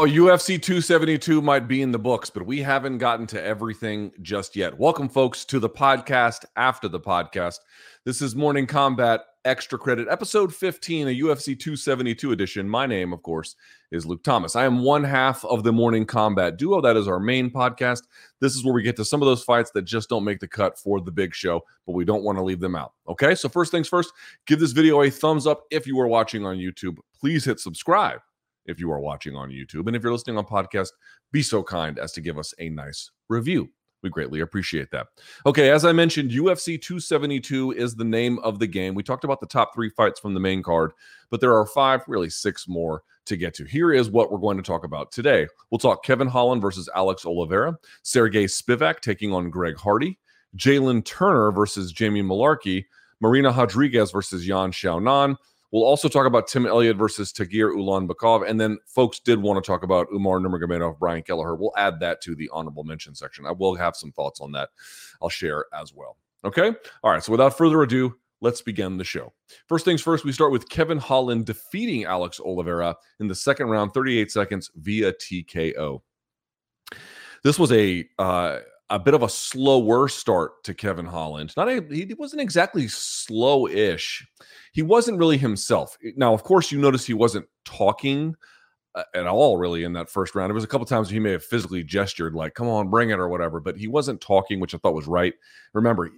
Oh, UFC 272 might be in the books, but we haven't gotten to everything just yet. Welcome, folks, to the podcast after the podcast. This is Morning Combat Extra Credit, episode 15, a UFC 272 edition. My name, of course, is Luke Thomas. I am one half of the Morning Combat duo. That is our main podcast. This is where we get to some of those fights that just don't make the cut for the big show, but we don't want to leave them out. Okay, so first things first, give this video a thumbs up if you are watching on YouTube. Please hit subscribe if you are watching on YouTube. And if you're listening on podcast, be so kind as to give us a nice review. We greatly appreciate that. Okay, as I mentioned, UFC 272 is the name of the game. We talked about the top three fights from the main card, but there are five, really six more to get to. Here is what we're going to talk about today. We'll talk Kevin Holland versus Alex Oliveira, Sergey Spivak taking on Greg Hardy, Jalen Turner versus Jamie Mullarkey, Marina Rodriguez versus Yan Xiaonan, We'll also talk about Tim Elliott versus Tagir Ulanbekov. And then folks did want to talk about Umar Nurmagomedov, Brian Kelleher. We'll add that to the honorable mention section. I will have some thoughts on that. I'll share as well. Okay. All right. So without further ado, let's begin the show. First things first, we start with Kevin Holland defeating Alex Oliveira in the second round, 38 seconds via TKO. This was a uh, a bit of a slower start to Kevin Holland. Not a, he wasn't exactly slow-ish. He wasn't really himself. Now, of course, you notice he wasn't talking uh, at all really in that first round. There was a couple times he may have physically gestured like, "Come on, bring it" or whatever, but he wasn't talking, which I thought was right. Remember,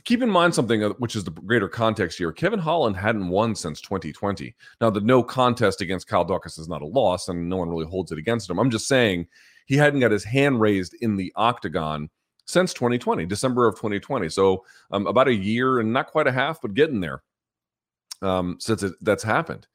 keep in mind something uh, which is the greater context here. Kevin Holland hadn't won since 2020. Now, the no contest against Kyle Daukaus is not a loss, and no one really holds it against him. I'm just saying he hadn't got his hand raised in the octagon since 2020, December of 2020. So um, about a year and not quite a half, but getting there um, since it, that's happened.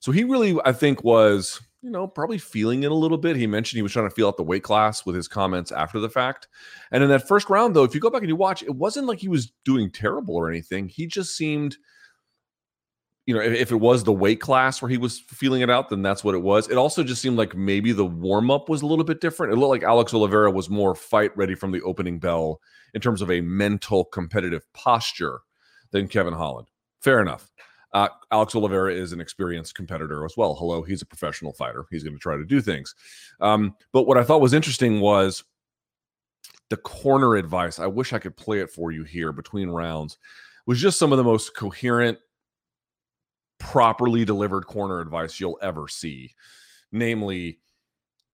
So he really, I think, was you know probably feeling it a little bit. He mentioned he was trying to feel out the weight class with his comments after the fact. And in that first round, though, if you go back and you watch, it wasn't like he was doing terrible or anything. He just seemed you know, if, if, it was the weight class where he was feeling it out, then that's what it was. It also just seemed like maybe the warm up was a little bit different. It looked like Alex Oliveira was more fight ready from the opening bell in terms of a mental competitive posture than Kevin Holland. Fair enough. Uh, Alex Oliveira is an experienced competitor as well. Hello, he's a professional fighter. He's going to try to do things. Um, but what I thought was interesting was the corner advice. I wish I could play it for you here between rounds. Was just some of the most coherent properly delivered corner advice you'll ever see. Namely,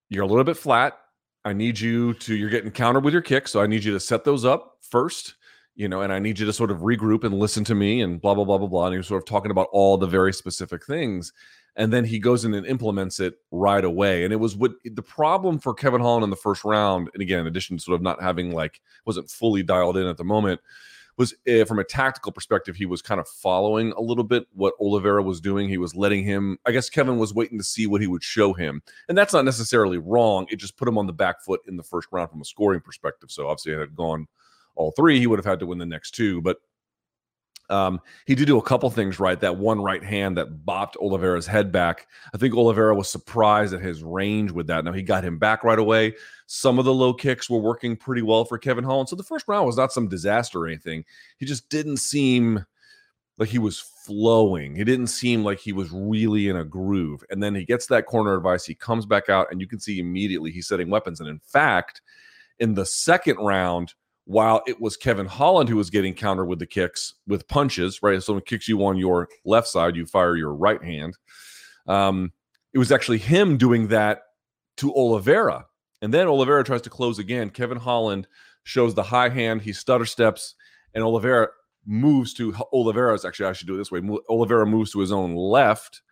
you're a little bit flat. I need you to, you're getting countered with your kick. So I need you to set those up first, you know, and I need you to sort of regroup and listen to me and blah, blah, blah, blah, blah. And he was sort of talking about all the very specific things. And then he goes in and implements it right away. And it was what the problem for Kevin Holland in the first round. And again, in addition to sort of not having like, wasn't fully dialed in at the moment was uh, from a tactical perspective, he was kind of following a little bit what Oliveira was doing. He was letting him, I guess Kevin was waiting to see what he would show him. And that's not necessarily wrong. It just put him on the back foot in the first round from a scoring perspective. So obviously, it had gone all three, he would have had to win the next two. But um, he did do a couple things right. That one right hand that bopped Oliveira's head back. I think Oliveira was surprised at his range with that. Now he got him back right away. Some of the low kicks were working pretty well for Kevin Holland. So the first round was not some disaster or anything. He just didn't seem like he was flowing. He didn't seem like he was really in a groove. And then he gets that corner advice. He comes back out, and you can see immediately he's setting weapons. And in fact, in the second round, while it was Kevin Holland who was getting countered with the kicks with punches, right? If someone kicks you on your left side, you fire your right hand. Um, it was actually him doing that to Oliveira. And then Oliveira tries to close again. Kevin Holland shows the high hand. He stutter steps, and Oliveira moves to Oliveira's actually, I should do it this way. Oliveira moves to his own left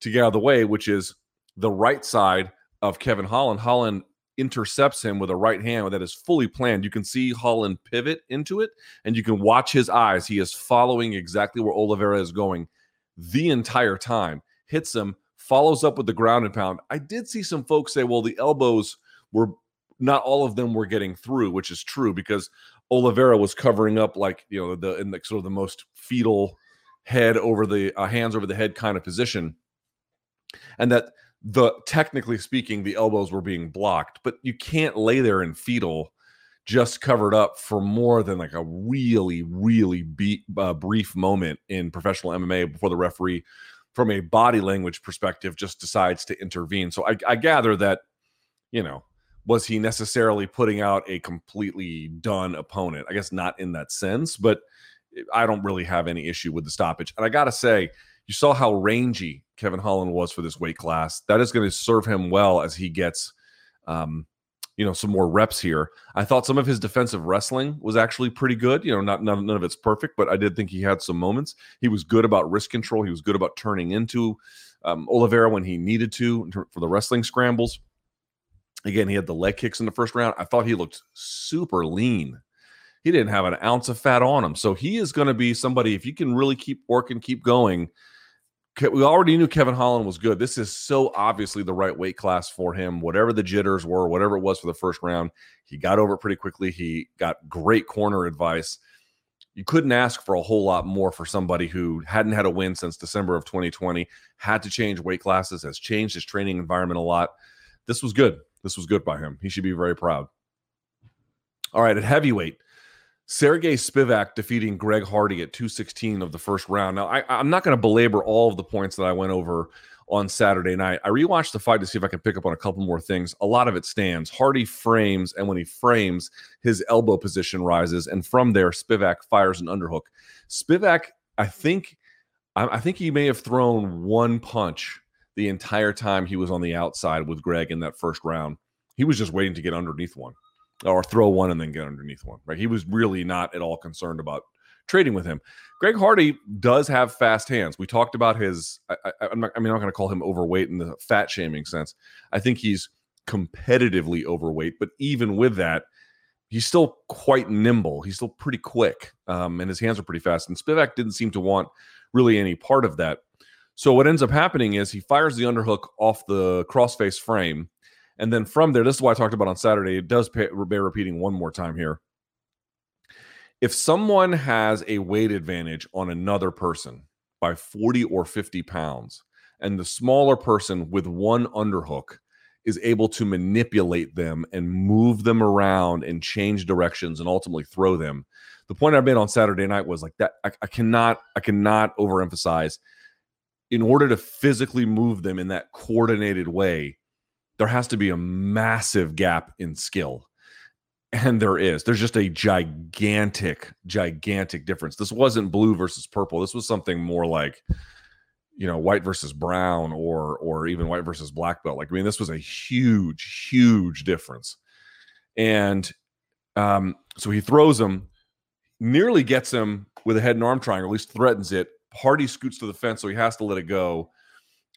to get out of the way, which is the right side of Kevin Holland. Holland intercepts him with a right hand that is fully planned. You can see Holland pivot into it, and you can watch his eyes. He is following exactly where Oliveira is going the entire time. Hits him, follows up with the ground and pound. I did see some folks say, well, the elbows were not all of them were getting through, which is true because Oliveira was covering up like you know the in the sort of the most fetal head over the uh, hands over the head kind of position, and that the technically speaking the elbows were being blocked, but you can't lay there in fetal just covered up for more than like a really really uh, brief moment in professional MMA before the referee from a body language perspective just decides to intervene. So I, I gather that you know was he necessarily putting out a completely done opponent? I guess not in that sense, but I don't really have any issue with the stoppage. And I got to say, you saw how rangy Kevin Holland was for this weight class. That is going to serve him well as he gets, um, you know, some more reps here. I thought some of his defensive wrestling was actually pretty good. You know, not none, of it's perfect, but I did think he had some moments. He was good about risk control. He was good about turning into um, Oliveira when he needed to for the wrestling scrambles. Again, he had the leg kicks in the first round. I thought he looked super lean. He didn't have an ounce of fat on him. So he is going to be somebody, if you can really keep working, keep going. We already knew Kevin Holland was good. This is so obviously the right weight class for him. Whatever the jitters were, whatever it was for the first round, he got over it pretty quickly. He got great corner advice. You couldn't ask for a whole lot more for somebody who hadn't had a win since December of 2020, had to change weight classes, has changed his training environment a lot. This was good. This was good by him. He should be very proud. All right, at heavyweight, Sergey Spivak defeating Greg Hardy at 216 of the first round. Now, I, am not going to belabor all of the points that I went over on Saturday night. I rewatched the fight to see if I can pick up on a couple more things. A lot of it stands. Hardy frames, and when he frames, his elbow position rises, and from there, Spivak fires an underhook. Spivak, I think, I, I think he may have thrown one punch the entire time he was on the outside with Greg in that first round. He was just waiting to get underneath one or throw one and then get underneath one. Right? He was really not at all concerned about trading with him. Greg Hardy does have fast hands. We talked about his. I, am not. I'm not going to call him overweight in the fat shaming sense. I think he's competitively overweight, but even with that, he's still quite nimble. He's still pretty quick, um, and his hands are pretty fast. And Spivak didn't seem to want really any part of that. So what ends up happening is he fires the underhook off the crossface frame. And then from there, this is why I talked about on Saturday. It does pay, bear repeating one more time here. If someone has a weight advantage on another person by 40 or 50 pounds, and the smaller person with one underhook is able to manipulate them and move them around and change directions and ultimately throw them. The point I made on Saturday night was like that. I, I cannot, I cannot overemphasize in order to physically move them in that coordinated way, there has to be a massive gap in skill. And there is. There's just a gigantic, gigantic difference. This wasn't blue versus purple. This was something more like, you know, white versus brown or or even white versus black belt. Like, I mean, this was a huge, huge difference. And um, so he throws him, nearly gets him with a head and arm triangle, at least threatens it, Hardy scoots to the fence, so he has to let it go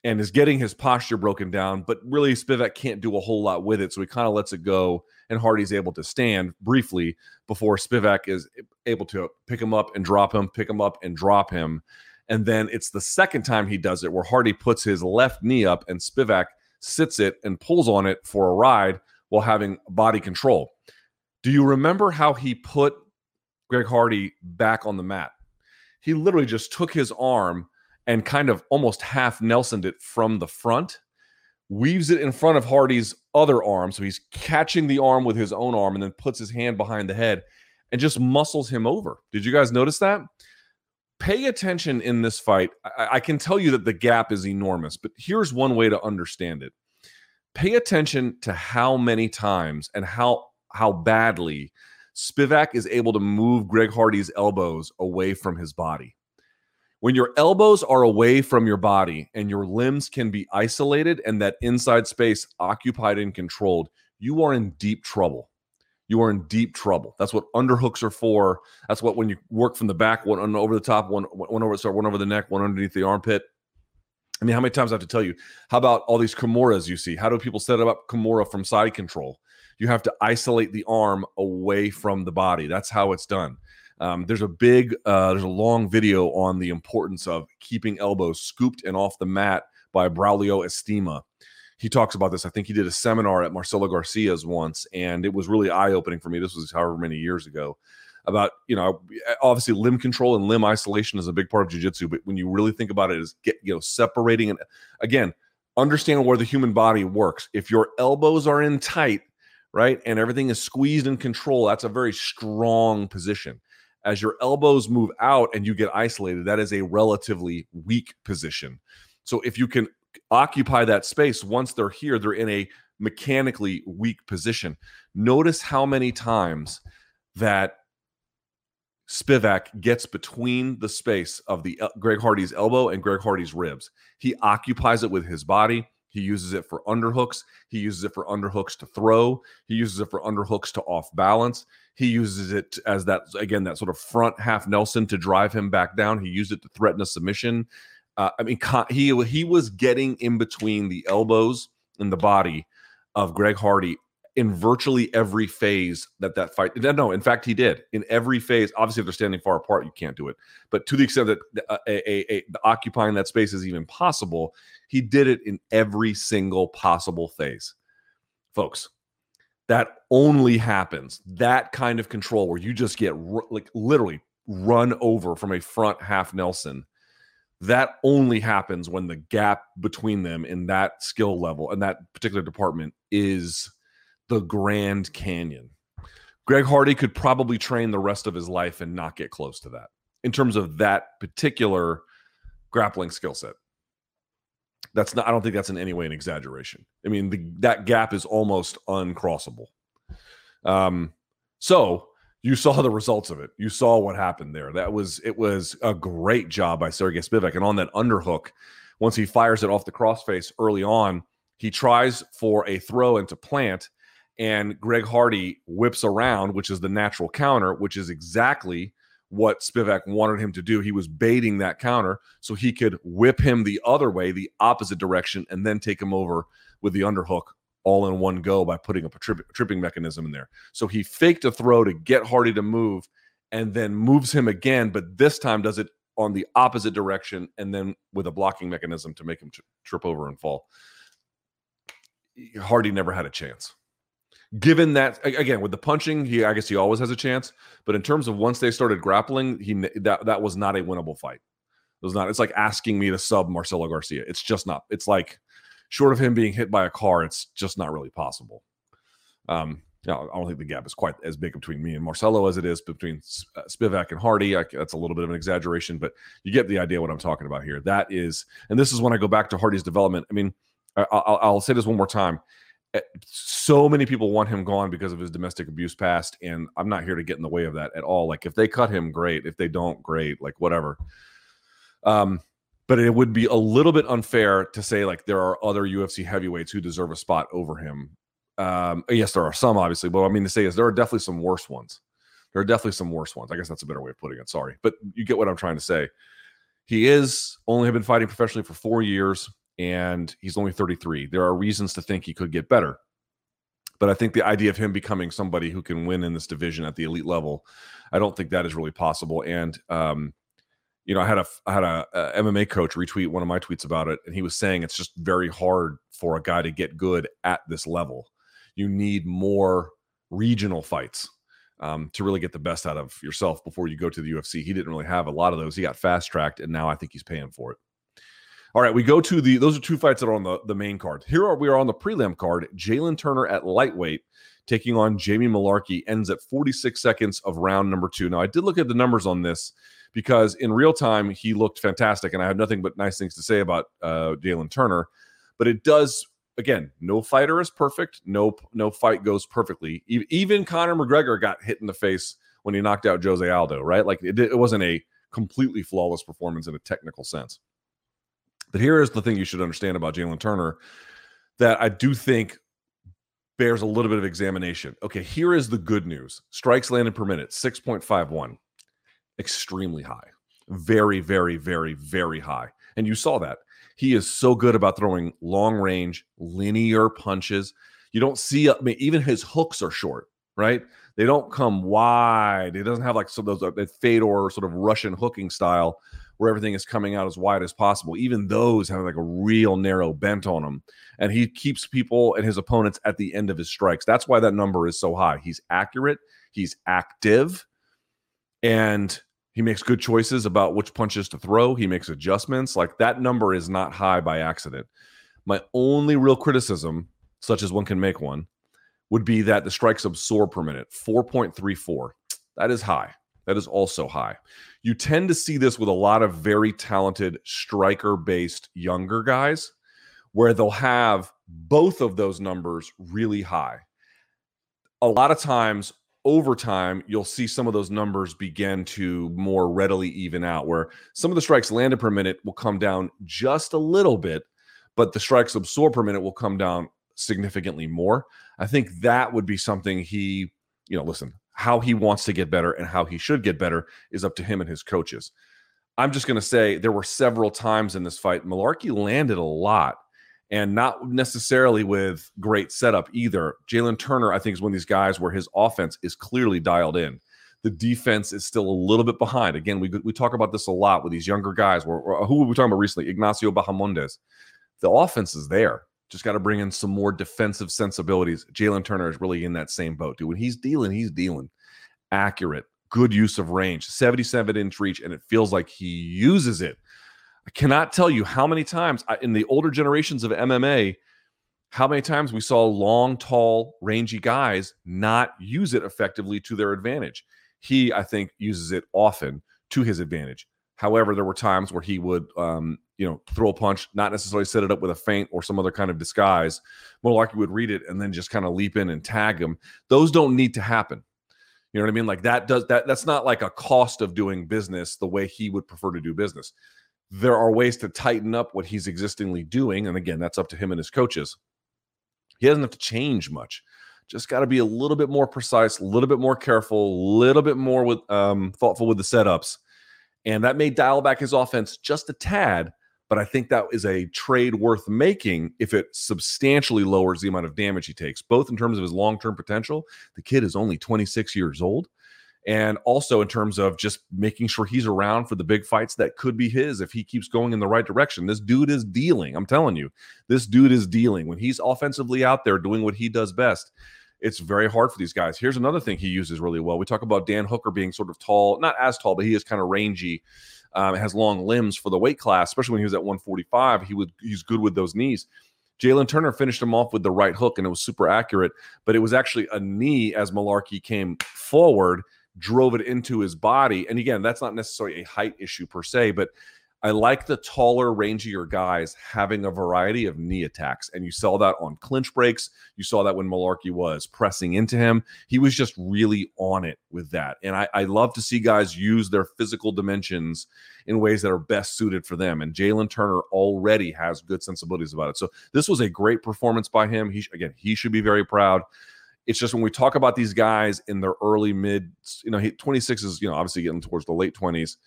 and is getting his posture broken down. But really, Spivak can't do a whole lot with it, so he kind of lets it go, and Hardy's able to stand briefly before Spivak is able to pick him up and drop him, pick him up and drop him. And then it's the second time he does it where Hardy puts his left knee up and Spivak sits it and pulls on it for a ride while having body control. Do you remember how he put Greg Hardy back on the mat? he literally just took his arm and kind of almost half Nelsoned it from the front, weaves it in front of Hardy's other arm. So he's catching the arm with his own arm and then puts his hand behind the head and just muscles him over. Did you guys notice that? Pay attention in this fight. I, I can tell you that the gap is enormous, but here's one way to understand it. Pay attention to how many times and how how badly Spivak is able to move Greg Hardy's elbows away from his body. When your elbows are away from your body and your limbs can be isolated and that inside space occupied and controlled, you are in deep trouble. You are in deep trouble. That's what underhooks are for. That's what when you work from the back, one over the top, one one over sorry, one over the neck, one underneath the armpit. I mean, how many times I have to tell you? How about all these Kimuras you see? How do people set up Kimura from side control? You have to isolate the arm away from the body. That's how it's done. Um, there's a big, uh, there's a long video on the importance of keeping elbows scooped and off the mat by Braulio Estima. He talks about this. I think he did a seminar at Marcelo Garcia's once, and it was really eye opening for me. This was however many years ago. About you know, obviously limb control and limb isolation is a big part of jujitsu, but when you really think about it, is get you know separating and again understand where the human body works. If your elbows are in tight, right, and everything is squeezed in control, that's a very strong position as your elbows move out and you get isolated, that is a relatively weak position. So if you can occupy that space once they're here, they're in a mechanically weak position. Notice how many times that Spivak gets between the space of the uh, Greg Hardy's elbow and Greg Hardy's ribs. He occupies it with his body. He uses it for underhooks. He uses it for underhooks to throw. He uses it for underhooks to off balance. He uses it as that again that sort of front half Nelson to drive him back down. He used it to threaten a submission. Uh, I mean, he he was getting in between the elbows and the body of Greg Hardy in virtually every phase that that fight. No, in fact, he did in every phase. Obviously, if they're standing far apart, you can't do it. But to the extent that uh, a, a, a, occupying that space is even possible, he did it in every single possible phase, folks that only happens that kind of control where you just get r- like literally run over from a front half Nelson. That only happens when the gap between them in that skill level and that particular department is the Grand Canyon. Greg Hardy could probably train the rest of his life and not get close to that in terms of that particular grappling skill set. That's not. I don't think that's in any way an exaggeration. I mean, the, that gap is almost uncrossable. Um, so you saw the results of it. You saw what happened there. That was it was a great job by Sergey Spivak. And on that underhook, once he fires it off the crossface early on, he tries for a throw into plant, and Greg Hardy whips around, which is the natural counter, which is exactly what Spivak wanted him to do. He was baiting that counter so he could whip him the other way, the opposite direction, and then take him over with the underhook all in one go by putting up a tri- tripping mechanism in there. So he faked a throw to get Hardy to move and then moves him again, but this time does it on the opposite direction and then with a blocking mechanism to make him t- trip over and fall. Hardy never had a chance given that again with the punching, he I guess he always has a chance. But in terms of once they started grappling, he that that was not a winnable fight. It was not. It's like asking me to sub Marcelo Garcia. It's just not. It's like short of him being hit by a car, it's just not really possible. Um, I don't think the gap is quite as big between me and Marcelo as it is between uh, Spivak and Hardy. I, that's a little bit of an exaggeration, but you get the idea what I'm talking about here. That is, and this is when I go back to Hardy's development. I mean, I, I'll, I'll say this one more time so many people want him gone because of his domestic abuse past and i'm not here to get in the way of that at all. Like if they cut him great. If they don't great. Like whatever. Um but it would be a little bit unfair to say like there are other ufc heavyweights who deserve a spot over him. Um yes there are some obviously but i mean to say is there are definitely some worse ones. There are definitely some worse ones. I guess that's a better way of putting it. Sorry. But you get what i'm trying to say. He is only have been fighting professionally for four years and he's only 33. There are reasons to think he could get better. But I think the idea of him becoming somebody who can win in this division at the elite level, I don't think that is really possible. And um, you know, I had a I had a, a, MMA coach retweet one of my tweets about it, and he was saying it's just very hard for a guy to get good at this level. You need more regional fights um, to really get the best out of yourself before you go to the UFC. He didn't really have a lot of those. He got fast tracked, and now I think he's paying for it. All right, we go to the those are two fights that are on the, the main card. Here are we are on the prelim card. Jalen Turner at lightweight taking on Jamie Mullarkey ends at 46 seconds of round number two. Now I did look at the numbers on this because in real time he looked fantastic, and I have nothing but nice things to say about uh, Jalen Turner. But it does again, no fighter is perfect. No no fight goes perfectly. Even Conor McGregor got hit in the face when he knocked out Jose Aldo, right? Like it, it wasn't a completely flawless performance in a technical sense. But here is the thing you should understand about Jalen Turner that I do think bears a little bit of examination. Okay, here is the good news strikes landed per minute, 6.51. Extremely high. Very, very, very, very high. And you saw that. He is so good about throwing long range, linear punches. You don't see, I mean, even his hooks are short, right? They don't come wide. It doesn't have like some of those uh, that Fedor sort of Russian hooking style where everything is coming out as wide as possible. Even those have like a real narrow bent on them. And he keeps people and his opponents at the end of his strikes. That's why that number is so high. He's accurate, he's active, and he makes good choices about which punches to throw. He makes adjustments. Like that number is not high by accident. My only real criticism, such as one can make one, would be that the strikes absorbed per minute, 4.34. That is high. That is also high. You tend to see this with a lot of very talented striker based younger guys where they'll have both of those numbers really high. A lot of times, over time, you'll see some of those numbers begin to more readily even out, where some of the strikes landed per minute will come down just a little bit, but the strikes absorbed per minute will come down significantly more. I think that would be something he, you know, listen, how he wants to get better and how he should get better is up to him and his coaches. I'm just going to say there were several times in this fight, Mullarkey landed a lot and not necessarily with great setup either. Jalen Turner, I think, is one of these guys where his offense is clearly dialed in. The defense is still a little bit behind. Again, we, we talk about this a lot with these younger guys. Where, who were we talking about recently? Ignacio Bahamondes. The offense is there. Just got to bring in some more defensive sensibilities. Jalen Turner is really in that same boat, dude. When he's dealing, he's dealing. Accurate, good use of range, 77 inch reach, and it feels like he uses it. I cannot tell you how many times in the older generations of MMA, how many times we saw long, tall, rangy guys not use it effectively to their advantage. He, I think, uses it often to his advantage. However, there were times where he would, um, you know, throw a punch, not necessarily set it up with a feint or some other kind of disguise. More Mullarkey would read it and then just kind of leap in and tag him. Those don't need to happen. You know what I mean? Like that does that. That's not like a cost of doing business the way he would prefer to do business. There are ways to tighten up what he's existingly doing, and again, that's up to him and his coaches. He doesn't have to change much. Just got to be a little bit more precise, a little bit more careful, a little bit more with um, thoughtful with the setups and that may dial back his offense just a tad. But I think that is a trade worth making if it substantially lowers the amount of damage he takes, both in terms of his long term potential. The kid is only 26 years old. And also in terms of just making sure he's around for the big fights that could be his if he keeps going in the right direction. This dude is dealing. I'm telling you, this dude is dealing. When he's offensively out there doing what he does best, it's very hard for these guys. Here's another thing he uses really well. We talk about Dan Hooker being sort of tall, not as tall, but he is kind of rangy. Um, has long limbs for the weight class, especially when he was at 145. He would he's good with those knees. Jalen Turner finished him off with the right hook, and it was super accurate. But it was actually a knee as Mullarkey came forward, drove it into his body. And again, that's not necessarily a height issue per se, but I like the taller, rangier guys having a variety of knee attacks. And you saw that on clinch breaks. You saw that when Mullarkey was pressing into him. He was just really on it with that. And I, I love to see guys use their physical dimensions in ways that are best suited for them. And Jalen Turner already has good sensibilities about it. So this was a great performance by him. He again, he should be very proud. It's just when we talk about these guys in their early mid, you know, 26 is, you know, obviously getting towards the late 20s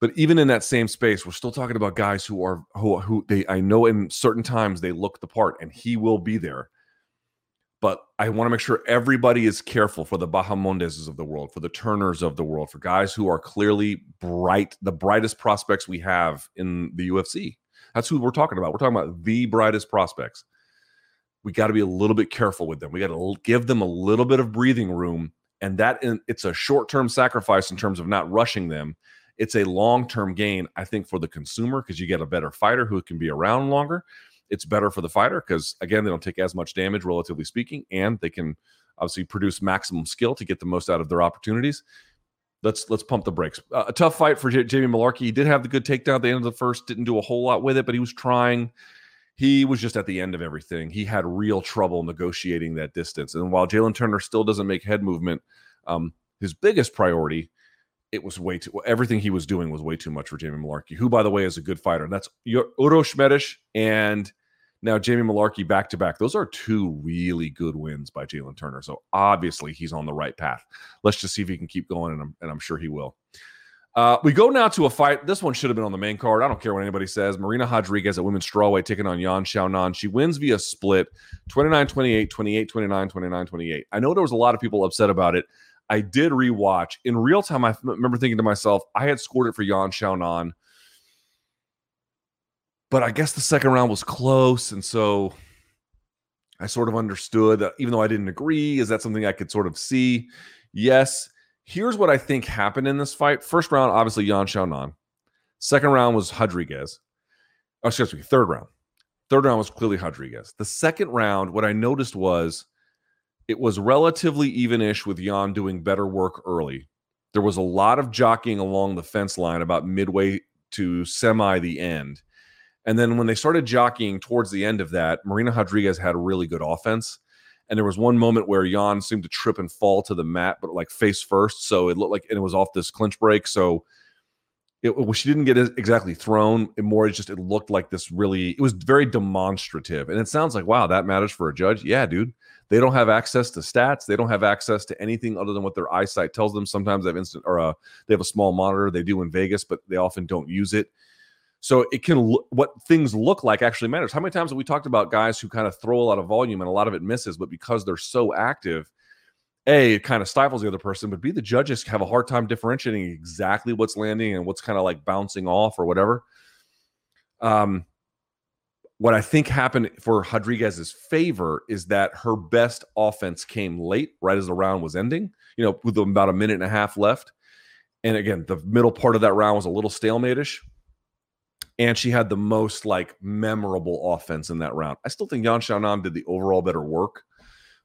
but even in that same space, we're still talking about guys who are who who they I know in certain times they look the part, and he will be there. But I want to make sure everybody is careful for the Bahamondeses of the world, for the Turners of the world, for guys who are clearly bright, the brightest prospects we have in the UFC. That's who we're talking about. We're talking about the brightest prospects. We got to be a little bit careful with them. We got to give them a little bit of breathing room, and that it's a short-term sacrifice in terms of not rushing them it's a long term gain, I think, for the consumer because you get a better fighter who can be around longer. It's better for the fighter because, again, they don't take as much damage, relatively speaking, and they can obviously produce maximum skill to get the most out of their opportunities. Let's let's pump the brakes. Uh, a tough fight for J- Jamie Mullarkey. He did have the good takedown at the end of the first. Didn't do a whole lot with it, but he was trying. he was just at the end of everything. He had real trouble negotiating that distance. And while Jalen Turner still doesn't make head movement, um, his biggest priority, it was way too everything he was doing was way too much for Jamie Mullarkey, who, by the way, is a good fighter. And that's Uros Medic and now Jamie Mullarkey back to back. Those are two really good wins by Jalen Turner. So obviously he's on the right path. Let's just see if he can keep going, and I'm, and I'm sure he will. Uh, we go now to a fight. This one should have been on the main card. I don't care what anybody says. Marina Rodriguez at women's strawweight taking on Yan Xiaonan. She wins via split 29 28, 28 29, 29 28. I know there was a lot of people upset about it. I did rewatch. In real time, I remember thinking to myself, I had scored it for Yan Xiaonan. But I guess the second round was close. And so I sort of understood that even though I didn't agree, is that something I could sort of see? Yes. Here's what I think happened in this fight. First round, obviously, Yan Xiaonan. Second round was Rodriguez. Oh, excuse me, third round. Third round was clearly Rodriguez. The second round, what I noticed was it was relatively evenish with Yan doing better work early. There was a lot of jockeying along the fence line about midway to semi the end. And then when they started jockeying towards the end of that, Marina Rodriguez had a really good offense. And there was one moment where Yan seemed to trip and fall to the mat, but like face first. So it looked like, and it was off this clinch break. So it, well, she didn't get exactly thrown. It more, just, it looked like this really, it was very demonstrative. And it sounds like, wow, that matters for a judge. Yeah, dude. They don't have access to stats. They don't have access to anything other than what their eyesight tells them. Sometimes they have instant or uh, they have a small monitor. They do in Vegas, but they often don't use it. So it can what things look like actually matters. How many times have we talked about guys who kind of throw a lot of volume and a lot of it misses, but because they're so active, a it kind of stifles the other person, but b the judges have a hard time differentiating exactly what's landing and what's kind of like bouncing off or whatever. Um, what I think happened for Rodriguez's favor is that her best offense came late, right as the round was ending. You know, with about a minute and a half left, and again, the middle part of that round was a little stalemate-ish and she had the most like memorable offense in that round. I still think Yan Xiaonan did the overall better work,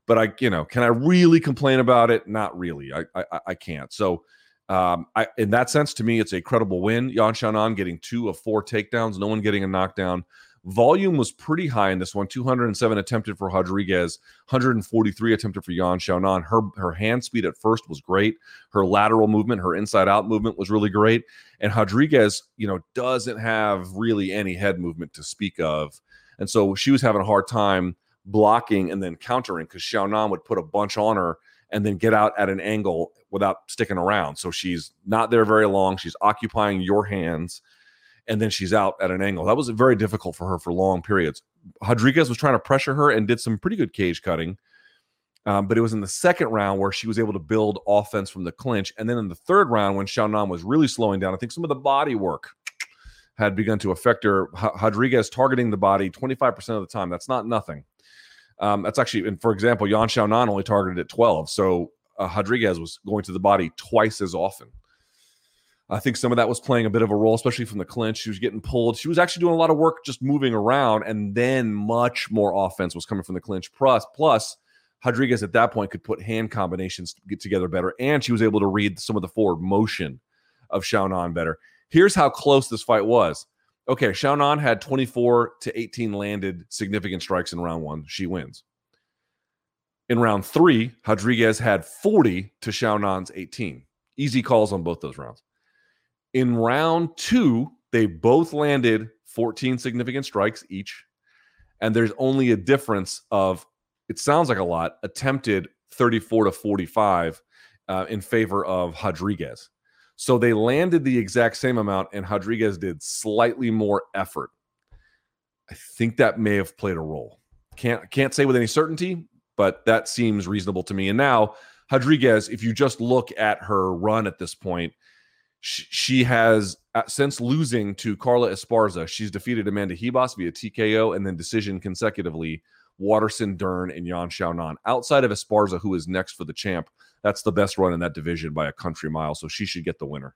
but I, you know, can I really complain about it? Not really. I I, I can't. So, um, I in that sense, to me, it's a credible win. Yan Xiaonan getting two of four takedowns, no one getting a knockdown. Volume was pretty high in this one 207 attempted for Rodriguez, 143 attempted for Yan Xiaonan. Her, her hand speed at first was great. Her lateral movement, her inside out movement was really great. And Rodriguez, you know, doesn't have really any head movement to speak of. And so she was having a hard time blocking and then countering because Xiaonan would put a bunch on her and then get out at an angle without sticking around. So she's not there very long. She's occupying your hands and then she's out at an angle. That was very difficult for her for long periods. Rodriguez was trying to pressure her and did some pretty good cage cutting. Um, but it was in the second round where she was able to build offense from the clinch. And then in the third round, when Xiaonan was really slowing down, I think some of the body work had begun to affect her. Rodriguez targeting the body 25% of the time. That's not nothing. Um, that's actually, and for example, Yan Xiaonan only targeted at 12. So uh, Rodriguez was going to the body twice as often. I think some of that was playing a bit of a role, especially from the clinch. She was getting pulled. She was actually doing a lot of work just moving around, and then much more offense was coming from the clinch. Plus, plus Rodriguez at that point could put hand combinations to get together better, and she was able to read some of the forward motion of Xiaonan better. Here's how close this fight was. Okay, Xiaonan had 24 to 18 landed significant strikes in round one. She wins. In round three, Rodriguez had 40 to Xiaonan's 18. Easy calls on both those rounds. In round two, they both landed 14 significant strikes each. And there's only a difference of, it sounds like a lot, attempted 34 to 45 uh, in favor of Rodriguez. So they landed the exact same amount, and Rodriguez did slightly more effort. I think that may have played a role. Can't can't say with any certainty, but that seems reasonable to me. And now Rodriguez, if you just look at her run at this point, she has uh, since losing to Carla Esparza, she's defeated Amanda Ribas via TKO and then decision consecutively. Waterson, Dern, and Yan Xiaonan. Outside of Esparza, who is next for the champ, that's the best run in that division by a country mile. So she should get the winner.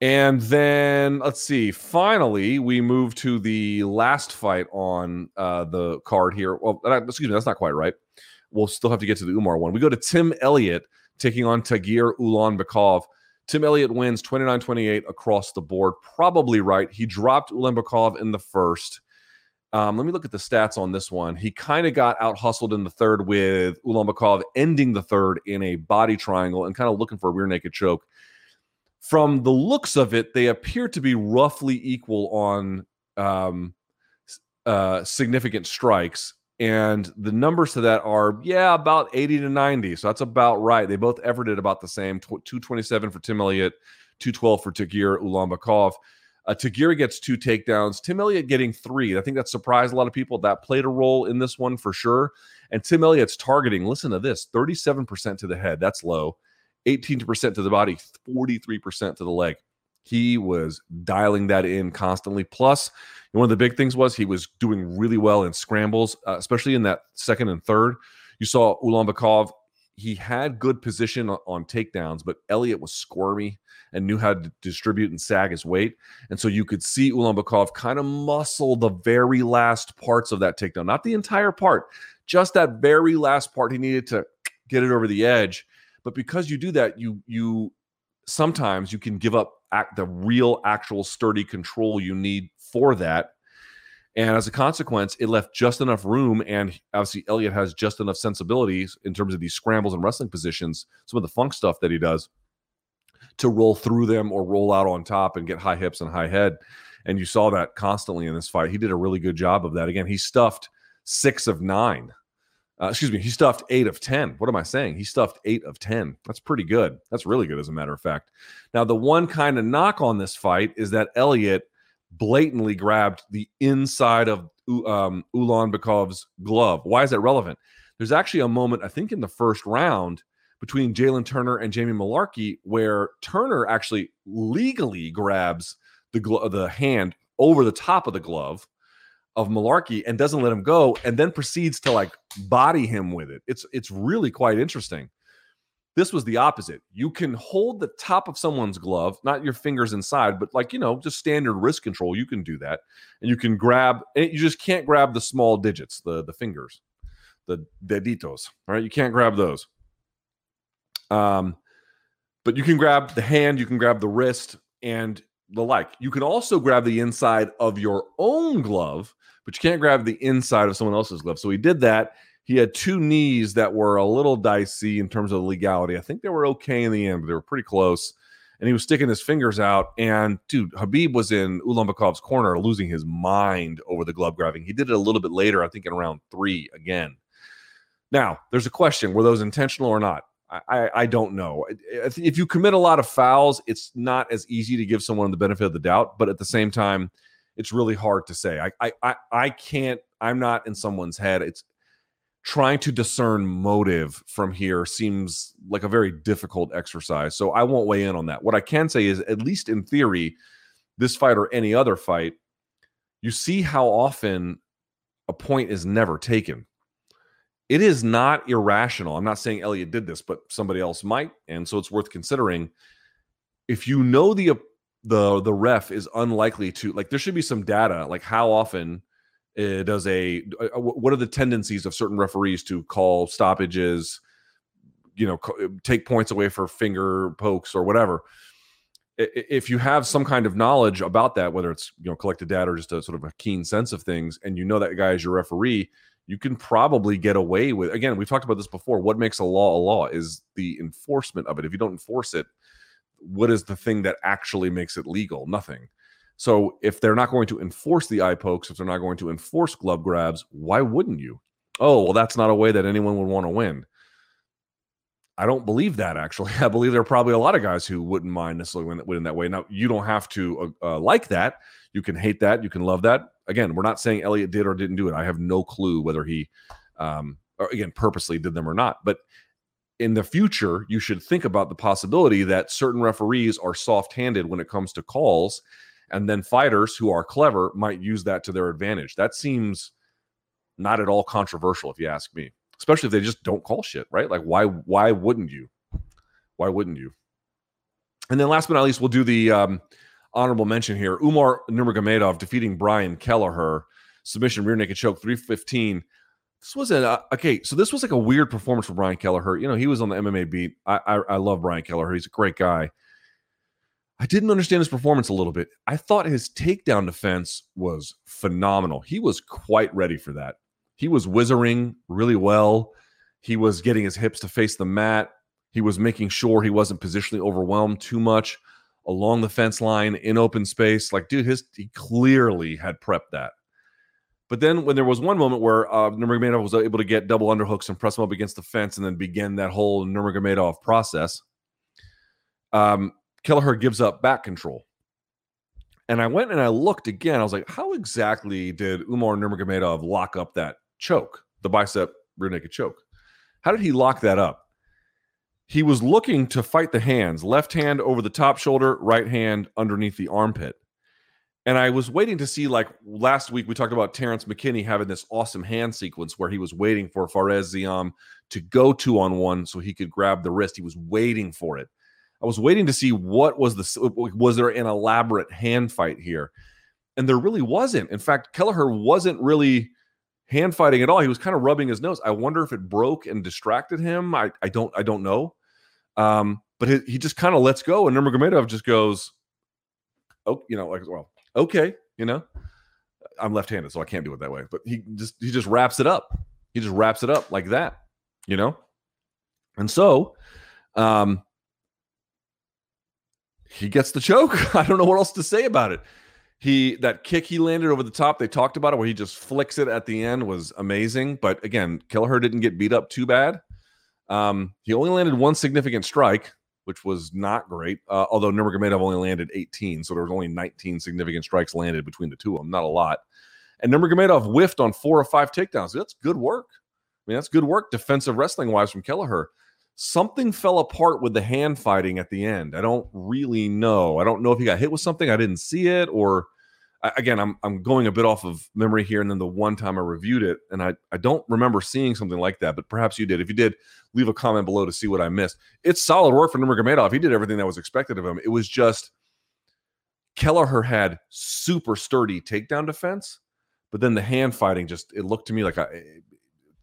And then let's see. Finally, we move to the last fight on uh, the card here. Well, excuse me, that's not quite right. We'll still have to get to the Umar one. We go to Tim Elliott taking on Tagir Ulanbekov. Tim Elliott wins 29 28 across the board. Probably right. He dropped Ulanbekov in the first. Um, let me look at the stats on this one. He kind of got out hustled in the third with Ulanbekov ending the third in a body triangle and kind of looking for a rear naked choke. From the looks of it, they appear to be roughly equal on um, uh, significant strikes. And the numbers to that are, yeah, about 80 to 90. So that's about right. They both everted about the same 227 for Tim Elliott, 212 for Tagir Ulanbekov. Uh, gets two takedowns. Tim Elliott getting three. I think that surprised a lot of people. That played a role in this one for sure. And Tim Elliott's targeting, listen to this 37% to the head. That's low. 18% to the body, 43% to the leg. He was dialing that in constantly. Plus, one of the big things was he was doing really well in scrambles, uh, especially in that second and third. You saw Ulanbekov, he had good position on, on takedowns, but Elliott was squirmy and knew how to distribute and sag his weight. And so you could see Ulanbekov kind of muscle the very last parts of that takedown, not the entire part, just that very last part. He needed to get it over the edge. But because you do that, you you sometimes you can give up act, the real, actual sturdy control you need for that. And as a consequence, it left just enough room. And obviously, Elliott has just enough sensibilities in terms of these scrambles and wrestling positions, some of the funk stuff that he does to roll through them or roll out on top and get high hips and high head. And you saw that constantly in this fight. He did a really good job of that. Again, he stuffed six of nine. Uh, excuse me, he stuffed eight of 10. What am I saying? He stuffed eight of 10. That's pretty good. That's really good, as a matter of fact. Now, the one kind of knock on this fight is that Elliott blatantly grabbed the inside of um, Ulanbekov's glove. Why is that relevant? There's actually a moment, I think, in the first round between Jalen Turner and Jamie Mullarkey where Turner actually legally grabs the glo- the hand over the top of the glove of Mullarkey and doesn't let him go, and then proceeds to like body him with it. It's it's really quite interesting. This was the opposite. You can hold the top of someone's glove, not your fingers inside, but like, you know, just standard wrist control. You can do that. And you can grab, you just can't grab the small digits, the, the fingers, the deditos, all right? You can't grab those. Um, but you can grab the hand, you can grab the wrist, and the like. You can also grab the inside of your own glove, but you can't grab the inside of someone else's glove. So he did that he had two knees that were a little dicey in terms of legality. I think they were okay in the end, but they were pretty close. And he was sticking his fingers out. And dude, Khabib was in Ulanbekov's corner, losing his mind over the glove grabbing. He did it a little bit later, I think in round three again. Now, there's a question: were those intentional or not? I, I don't know. If you commit a lot of fouls, it's not as easy to give someone the benefit of the doubt. But at the same time, it's really hard to say. I I I can't. I'm not in someone's head. It's trying to discern motive from here seems like a very difficult exercise. So I won't weigh in on that. What I can say is, at least in theory, this fight or any other fight, you see how often a point is never taken. It is not irrational. I'm not saying Elliott did this, but somebody else might, and so it's worth considering. If you know the the the ref is unlikely to like, there should be some data like how often uh, does a uh, uh what are the tendencies of certain referees to call stoppages you know uh, take points away for finger pokes or whatever? If you have some kind of knowledge about that whether it's you know collected data or just a sort of a keen sense of things and you know that guy is your referee you can probably get away with again we've talked about this before what makes a law a law is the enforcement of it. If you don't enforce it what is the thing that actually makes it legal? Nothing so if they're not going to enforce the eye pokes, if they're not going to enforce glove grabs, why wouldn't you? Oh, well, that's not a way that anyone would want to win. I don't believe that actually. I believe there are probably a lot of guys who wouldn't mind necessarily winning that way. Now, you don't have to uh, uh, like that. You can hate that. You can love that. Again, we're not saying Elliott did or didn't do it. I have no clue whether he, um, or again, purposely did them or not. But in the future, you should think about the possibility that certain referees are soft handed when it comes to calls and then fighters who are clever might use that to their advantage. That seems not at all controversial, if you ask me. Especially if they just don't call shit, right? Like, why? Why wouldn't you? Why wouldn't you? And then, last but not least, we'll do the um, honorable mention here. Umar Nurmagomedov defeating Brian Kelleher, submission rear naked choke, three fifteen. This was a uh, okay. So this was like a weird performance for Brian Kelleher. You know, he was on the MMA beat. I, I I love Brian Kelleher. He's a great guy. I didn't understand his performance a little bit. I thought his takedown defense was phenomenal. He was quite ready for that. He was whizzing really well. He was getting his hips to face the mat. He was making sure he wasn't positionally overwhelmed too much along the fence line in open space. Like, dude, his he clearly had prepped that. But then when there was one moment where uh, Nurmagomedov was able to get double underhooks and press him up against the fence and then begin that whole Nurmagomedov process, um, Kelleher gives up back control. And I went and I looked again. I was like, how exactly did Umar Nurmagomedov lock up that choke, the bicep rear naked choke? How did he lock that up? He was looking to fight the hands, left hand over the top shoulder, right hand underneath the armpit. And I was waiting to see, like last week, we talked about Terrence McKinney having this awesome hand sequence where he was waiting for Fares Ziam to go two on one so he could grab the wrist. He was waiting for it. I was waiting to see what was the was there an elaborate hand fight here, and there really wasn't. In fact, Kelleher wasn't really hand fighting at all. He was kind of rubbing his nose. I wonder if it broke and distracted him. I I don't I don't know. Um, but he, he just kind of lets go, and Nurmagomedov just goes, oh, you know, like well, okay, you know, I'm left-handed, so I can't do it that way. But he just he just wraps it up. He just wraps it up like that, you know. And so, um, he gets the choke. I don't know what else to say about it. He that kick he landed over the top. They talked about it where he just flicks it at the end was amazing. But again, Kelleher didn't get beat up too bad. Um, he only landed one significant strike, which was not great. Uh, although Nurmagomedov only landed 18, so there was only 19 significant strikes landed between the two of them. Not a lot. And Nurmagomedov whiffed on four or five takedowns. That's good work. I mean, that's good work defensive wrestling wise from Kelleher something fell apart with the hand fighting at the end. I don't really know. I don't know if he got hit with something. I didn't see it, or again, I'm I'm going a bit off of memory here. And then the one time I reviewed it, and I I don't remember seeing something like that. But perhaps you did. If you did, leave a comment below to see what I missed. It's solid work for Nurmagomedov. He did everything that was expected of him. It was just Kelleher had super sturdy takedown defense, but then the hand fighting just it looked to me like I,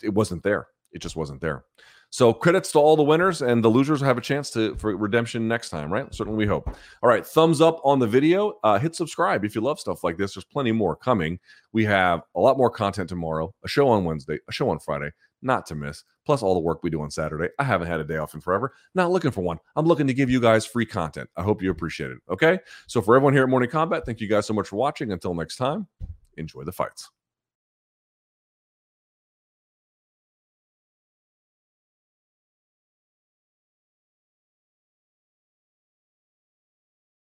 it wasn't there. It just wasn't there. So credits to all the winners and the losers have a chance to for redemption next time, right? Certainly we hope. All right, thumbs up on the video. Uh, hit subscribe if you love stuff like this. There's plenty more coming. We have a lot more content tomorrow, a show on Wednesday, a show on Friday, not to miss. Plus all the work we do on Saturday. I haven't had a day off in forever. Not looking for one. I'm looking to give you guys free content. I hope you appreciate it. Okay. So for everyone here at Morning Combat, thank you guys so much for watching. Until next time, enjoy the fights.